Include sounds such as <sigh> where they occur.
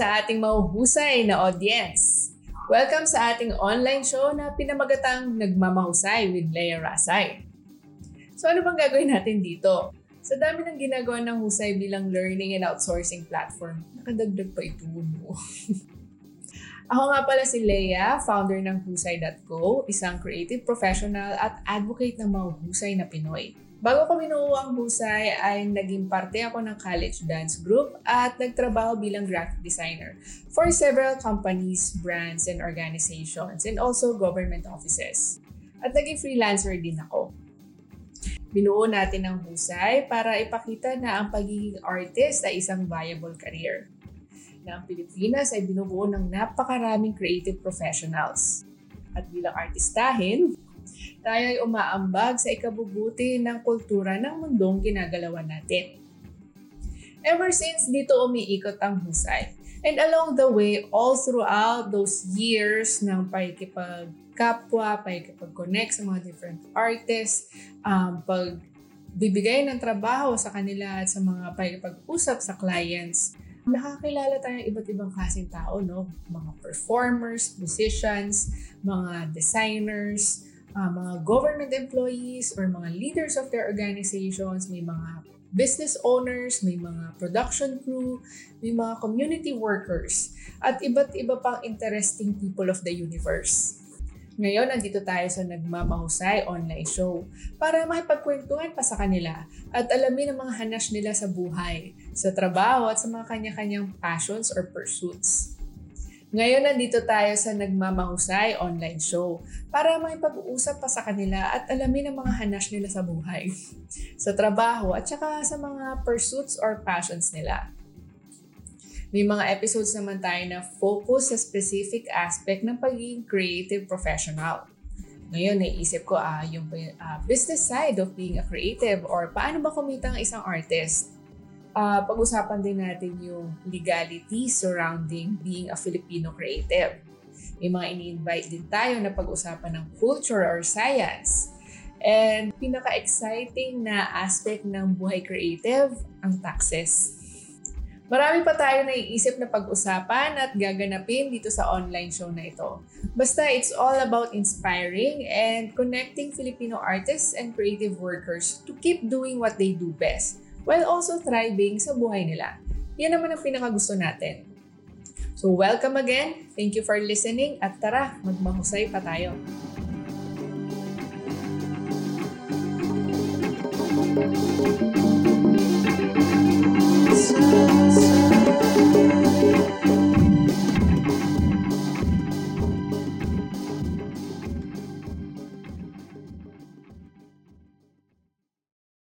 sa ating mahuhusay na audience. Welcome sa ating online show na pinamagatang Nagmamahusay with Leia Rasay. So ano bang gagawin natin dito? Sa dami ng ginagawa ng husay bilang learning and outsourcing platform, nakadagdag pa ito mo. <laughs> Ako nga pala si Leia, founder ng Husay.co, isang creative professional at advocate ng mahuhusay na Pinoy. Bago ko minuo ang husay ay naging parte ako ng college dance group at nagtrabaho bilang graphic designer for several companies, brands, and organizations and also government offices. At naging freelancer din ako. Binuo natin ang husay para ipakita na ang pagiging artist ay isang viable career. Ang Pilipinas ay binubuo ng napakaraming creative professionals. At bilang artistahin, tayo ay umaambag sa ikabubuti ng kultura ng mundong ginagalawan natin. Ever since dito umiikot ang husay. And along the way, all throughout those years ng pakikipagkapwa, pakikipag-connect sa mga different artists, um, pag bibigay ng trabaho sa kanila at sa mga pakikipag-usap sa clients, nakakilala tayo ng iba't ibang klaseng tao, no? Mga performers, musicians, mga designers, uh, mga government employees or mga leaders of their organizations, may mga business owners, may mga production crew, may mga community workers, at iba't iba pang interesting people of the universe. Ngayon, nandito tayo sa Nagmamahusay online show para makipagkwentuhan pa sa kanila at alamin ang mga hanas nila sa buhay, sa trabaho at sa mga kanya-kanyang passions or pursuits. Ngayon nandito tayo sa Nagmamahusay online show para makipag-uusap pa sa kanila at alamin ang mga hanas nila sa buhay, sa trabaho at saka sa mga pursuits or passions nila. May mga episodes naman tayo na focus sa specific aspect ng pagiging creative professional. Ngayon, naisip ko ah, yung uh, business side of being a creative or paano ba kumita ang isang artist uh, pag-usapan din natin yung legality surrounding being a Filipino creative. May mga ini-invite din tayo na pag-usapan ng culture or science. And pinaka-exciting na aspect ng buhay creative, ang taxes. Marami pa tayo naiisip na pag-usapan at gaganapin dito sa online show na ito. Basta it's all about inspiring and connecting Filipino artists and creative workers to keep doing what they do best while also thriving sa buhay nila. Yan naman ang pinakagusto natin. So welcome again, thank you for listening at tara, magmahusay pa tayo. Thank you.